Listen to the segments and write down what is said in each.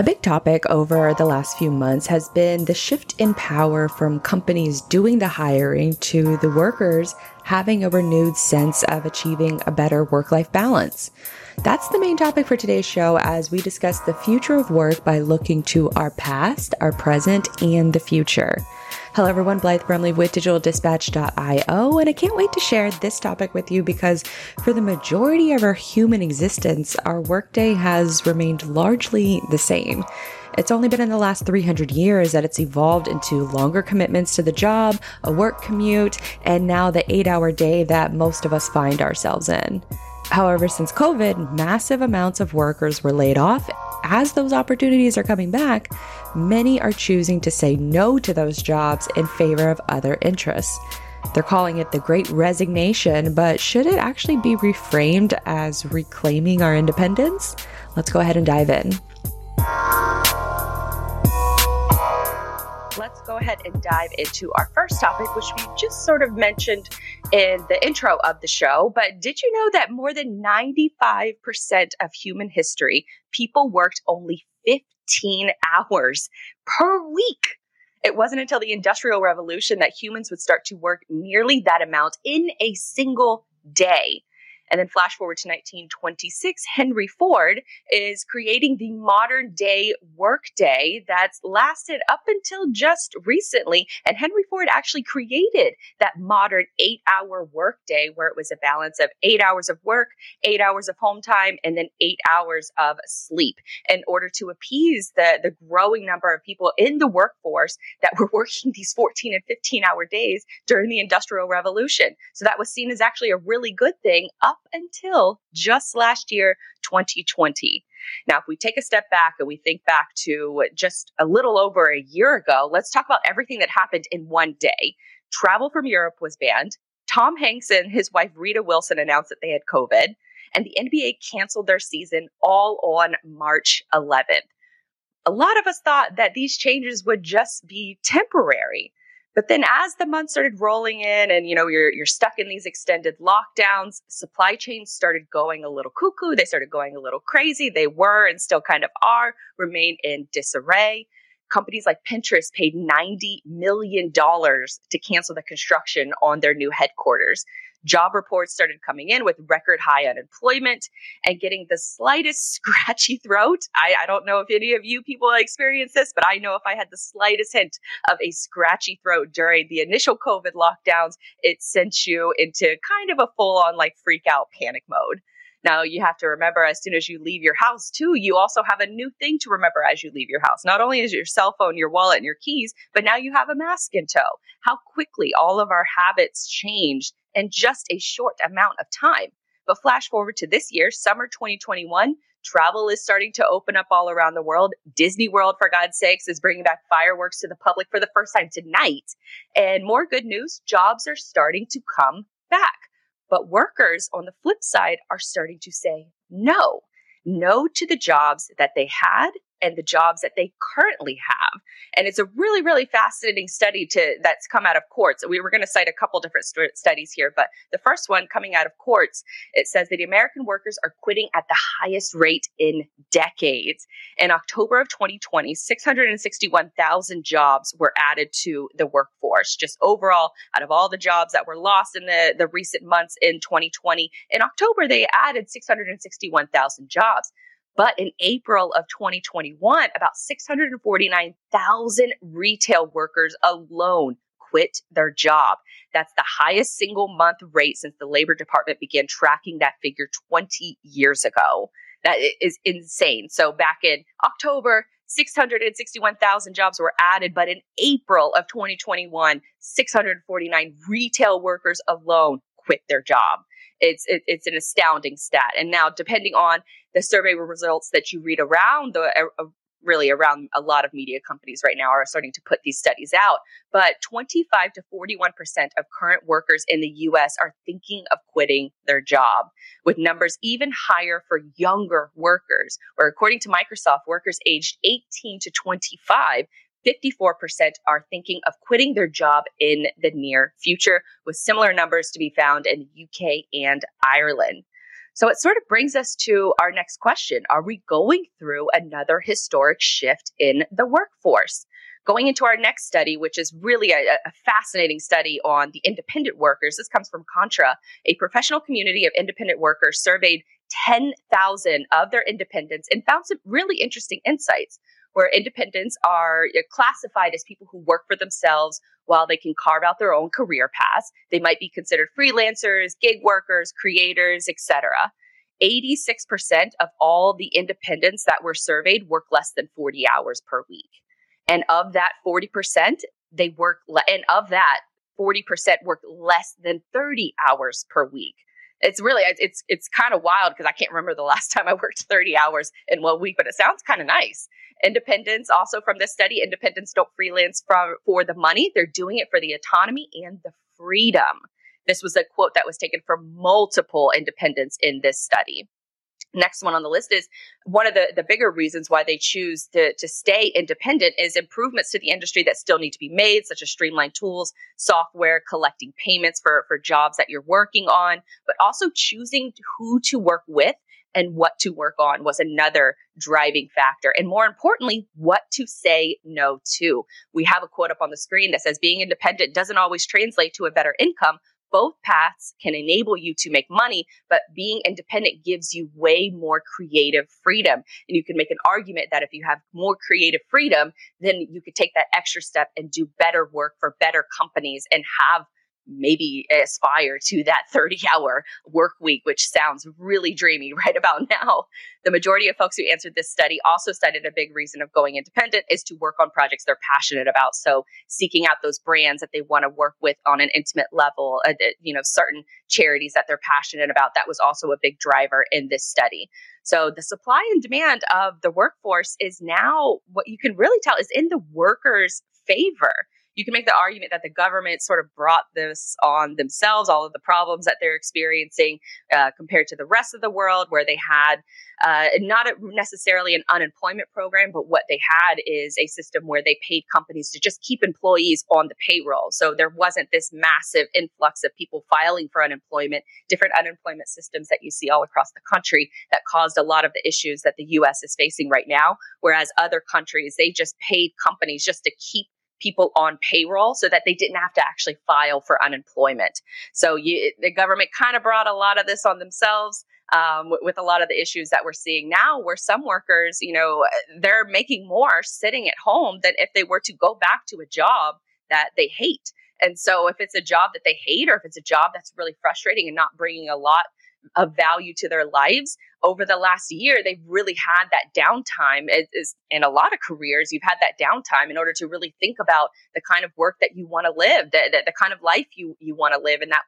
A big topic over the last few months has been the shift in power from companies doing the hiring to the workers having a renewed sense of achieving a better work life balance. That's the main topic for today's show as we discuss the future of work by looking to our past, our present, and the future. Hello, everyone. Blythe Brumleve with digitaldispatch.io, and I can't wait to share this topic with you because for the majority of our human existence, our workday has remained largely the same. It's only been in the last 300 years that it's evolved into longer commitments to the job, a work commute, and now the eight hour day that most of us find ourselves in. However, since COVID, massive amounts of workers were laid off. As those opportunities are coming back, many are choosing to say no to those jobs in favor of other interests. They're calling it the Great Resignation, but should it actually be reframed as reclaiming our independence? Let's go ahead and dive in. Ahead and dive into our first topic, which we just sort of mentioned in the intro of the show. But did you know that more than 95% of human history, people worked only 15 hours per week? It wasn't until the Industrial Revolution that humans would start to work nearly that amount in a single day. And then flash forward to 1926, Henry Ford is creating the modern day workday that's lasted up until just recently. And Henry Ford actually created that modern eight hour workday where it was a balance of eight hours of work, eight hours of home time, and then eight hours of sleep in order to appease the, the growing number of people in the workforce that were working these 14 and 15 hour days during the Industrial Revolution. So that was seen as actually a really good thing up until just last year, 2020. Now, if we take a step back and we think back to just a little over a year ago, let's talk about everything that happened in one day. Travel from Europe was banned. Tom Hanks and his wife Rita Wilson announced that they had COVID, and the NBA canceled their season all on March 11th. A lot of us thought that these changes would just be temporary. But then as the months started rolling in and you know you're you're stuck in these extended lockdowns, supply chains started going a little cuckoo, they started going a little crazy. They were and still kind of are remain in disarray. Companies like Pinterest paid $90 million to cancel the construction on their new headquarters job reports started coming in with record high unemployment and getting the slightest scratchy throat. I, I don't know if any of you people experience this, but I know if I had the slightest hint of a scratchy throat during the initial COVID lockdowns, it sent you into kind of a full on like freak out panic mode. Now you have to remember as soon as you leave your house too, you also have a new thing to remember as you leave your house. Not only is your cell phone, your wallet, and your keys, but now you have a mask in tow. How quickly all of our habits changed in just a short amount of time. But flash forward to this year, summer 2021, travel is starting to open up all around the world. Disney World, for God's sakes, is bringing back fireworks to the public for the first time tonight. And more good news, jobs are starting to come back. But workers on the flip side are starting to say no. No to the jobs that they had and the jobs that they currently have. And it's a really, really fascinating study to that's come out of Quartz. We were going to cite a couple different st- studies here, but the first one coming out of Quartz, it says that American workers are quitting at the highest rate in decades. In October of 2020, 661,000 jobs were added to the workforce. Just overall, out of all the jobs that were lost in the, the recent months in 2020, in October, they added 661,000 jobs. But in April of 2021, about 649,000 retail workers alone quit their job. That's the highest single month rate since the Labor Department began tracking that figure 20 years ago. That is insane. So back in October, 661,000 jobs were added, but in April of 2021, 649 retail workers alone quit their job. It's it, it's an astounding stat. And now, depending on the survey results that you read around the uh, really around a lot of media companies right now are starting to put these studies out. But 25 to 41% of current workers in the US are thinking of quitting their job, with numbers even higher for younger workers, where according to Microsoft, workers aged 18 to 25 54% are thinking of quitting their job in the near future, with similar numbers to be found in the UK and Ireland. So it sort of brings us to our next question Are we going through another historic shift in the workforce? Going into our next study, which is really a, a, fascinating study on the independent workers. This comes from Contra, a professional community of independent workers surveyed 10,000 of their independents and found some really interesting insights where independents are classified as people who work for themselves while they can carve out their own career paths. They might be considered freelancers, gig workers, creators, etc. 86% of all the independents that were surveyed work less than 40 hours per week. And of that 40%, they work, le- and of that, 40% work less than 30 hours per week it's really it's it's kind of wild because I can't remember the last time I worked 30 hours in one week, but it sounds kind of nice. Independents also from this study, independents don't freelance from for the money. They're doing it for the autonomy and the freedom. This was a quote that was taken from multiple independents in this study. Next one on the list is one of the, the bigger reasons why they choose to, to stay independent is improvements to the industry that still need to be made, such as streamlined tools, software, collecting payments for, for jobs that you're working on, but also choosing who to work with and what to work on was another driving factor. And more importantly, what to say no to. We have a quote up on the screen that says being independent doesn't always translate to a better income, both paths can enable you to make money, but being independent gives you way more creative freedom. And you can make an argument that if you have more creative freedom, then you could take that extra step and do better work for better companies and have maybe aspire to that 30 hour work week, which sounds really dreamy right about now. The majority of folks who answered this study also cited a big reason of going independent is to work on projects they're passionate about. So seeking out those brands that they want to work with on an intimate level, uh, you know, certain charities that they're passionate about. That was also a big driver in this study. So the supply and demand of the workforce is now what you can really tell is in the workers' favor you can make the argument that the government sort of brought this on themselves, all of the problems that they're experiencing uh, compared to the rest of the world, where they had uh, not a, necessarily an unemployment program, but what they had is a system where they paid companies to just keep employees on the payroll. So there wasn't this massive influx of people filing for unemployment, different unemployment systems that you see all across the country that caused a lot of the issues that the US is facing right now. Whereas other countries, they just paid companies just to keep people on payroll so that they didn't have to actually file for unemployment. So you, the government kind of brought a lot of this on themselves. Um, with, with a lot of the issues that we're seeing now, where some workers, you know, they're making more sitting at home than if they were to go back to a job that they hate. And so, if it's a job that they hate, or if it's a job that's really frustrating and not bringing a lot of value to their lives. Over the last year they've really had that downtime is in a lot of careers you've had that downtime in order to really think about the kind of work that you want to live the, the, the, kind of life you you want to live and that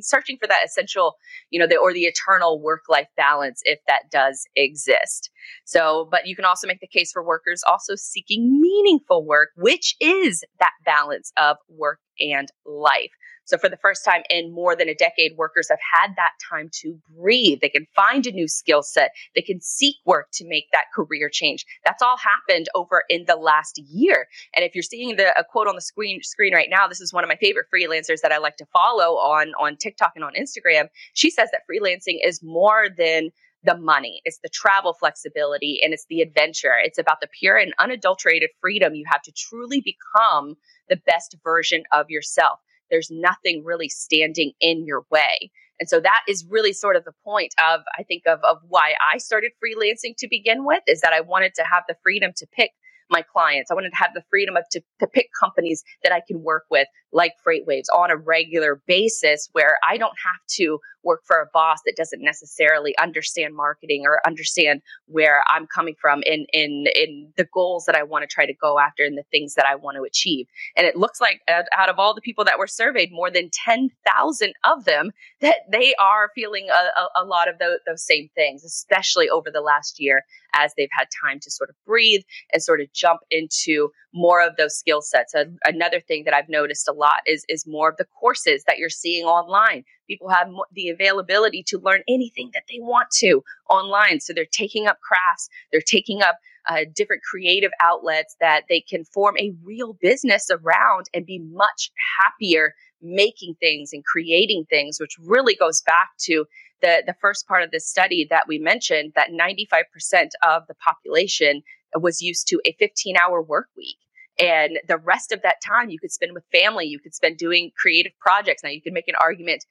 searching for that essential you know the, or the eternal work life balance if that does exist. So but you can also make the case for workers also seeking meaningful work which is that balance of work and life so for the first time in more than a decade, workers have had that time to breathe. They can find a new skill set. They can seek work to make that career change. That's all happened over in the last year. And if you're seeing the a quote on the screen screen right now, this is one of my favorite freelancers that I like to follow on on TikTok and on Instagram. She says that freelancing is more than the money, it's the travel flexibility, and it's the adventure. It's about the pure and unadulterated freedom you have to truly become the best version of yourself there's nothing really standing in your way. And so that is really sort of the point of, I think, of, of why I started freelancing to begin with, is that I wanted to have the freedom to pick my clients. I wanted to have the freedom of to, to pick companies that I can work with, like FreightWaves, on a regular basis, where I don't have to work for a boss that doesn't necessarily understand marketing or understand where I'm coming from in in in the goals that I want to try to go after and the things that I want to achieve. And it looks like out of all the people that were surveyed, more than ten thousand of them that they are feeling a, a, a lot of those, those same things, especially over the last year as they've had time to sort of breathe and sort of jump into more of those skill sets. another thing that I've noticed a lot is is more of the courses that you're seeing online. People have the availability to learn anything that they want to online. So they're taking up crafts, they're taking up uh, different creative outlets that they can form a real business around and be much happier making things and creating things, which really goes back to the, the first part of this study that we mentioned that 95% of the population was used to a 15 hour work week. And the rest of that time you could spend with family, you could spend doing creative projects. Now, you could make an argument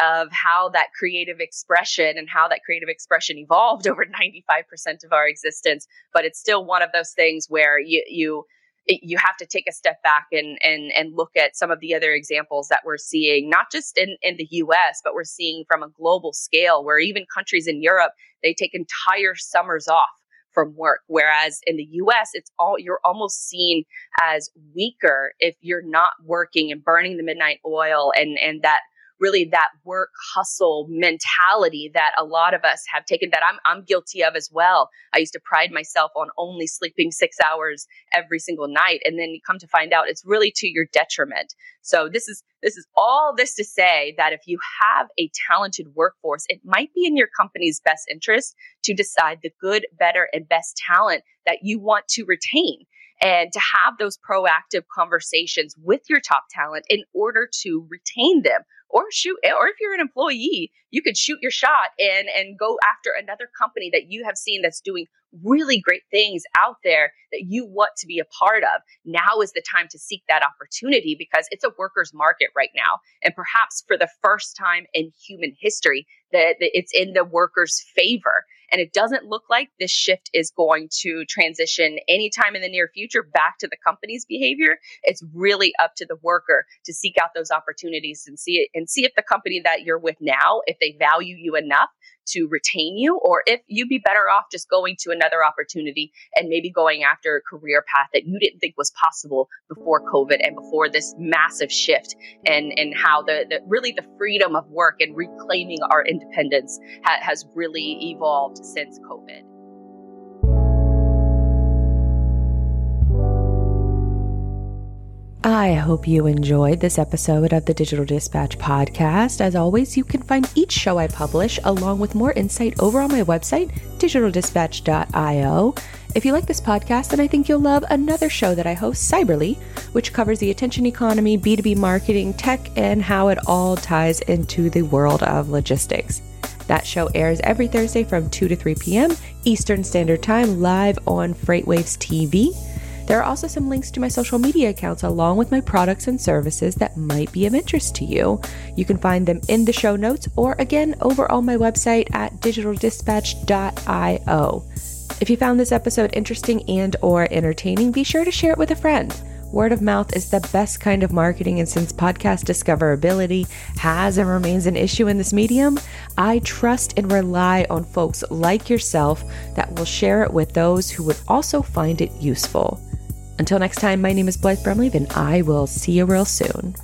of how that creative expression and how that creative expression evolved over 95% of our existence. But it's still one of those things where you, you, you have to take a step back and, and, and look at some of the other examples that we're seeing, not just in, in the US, but we're seeing from a global scale where even countries in Europe, they take entire summers off from work. Whereas in the US, it's all, you're almost seen as weaker if you're not working and burning the midnight oil and, and that really that work hustle mentality that a lot of us have taken that I'm, I'm guilty of as well. I used to pride myself on only sleeping six hours every single night. And then you come to find out it's really to your detriment. So this is, this is all this to say that if you have a talented workforce, it might be in your company's best interest to decide the good, better, and best talent that you want to retain and to have those proactive conversations with your top talent in order to retain them or shoot or if you're an employee you could shoot your shot and and go after another company that you have seen that's doing really great things out there that you want to be a part of. Now is the time to seek that opportunity because it's a workers market right now. And perhaps for the first time in human history that, it's in the workers favor and it doesn't look like this shift is going to transition anytime in the near future back to the company's behavior. It's really up to the worker to seek out those opportunities and see it and see if the company that you're with now, if they value you enough to retain you, or if you'd be better off just going to another opportunity and maybe going after a career path that you didn't think was possible before COVID and before this massive shift and, and how the, the really the freedom of work and reclaiming our independence ha- has really evolved since COVID. I hope you enjoyed this episode of the Digital Dispatch podcast. As always, you can find each show I publish along with more insight over on my website, digitaldispatch.io. If you like this podcast, then I think you'll love another show that I host, Cyberly, which covers the attention economy, B2B marketing, tech, and how it all ties into the world of logistics. That show airs every Thursday from 2 to 3 p.m. Eastern Standard Time live on FreightWaves TV. There are also some links to my social media accounts along with my products and services that might be of interest to you. You can find them in the show notes or again over on my website at digitaldispatch.io. If you found this episode interesting and or entertaining, be sure to share it with a friend. Word of mouth is the best kind of marketing, and since podcast discoverability has and remains an issue in this medium, I trust and rely on folks like yourself that will share it with those who would also find it useful. Until next time, my name is Blythe Brumleve, and I will see you real soon.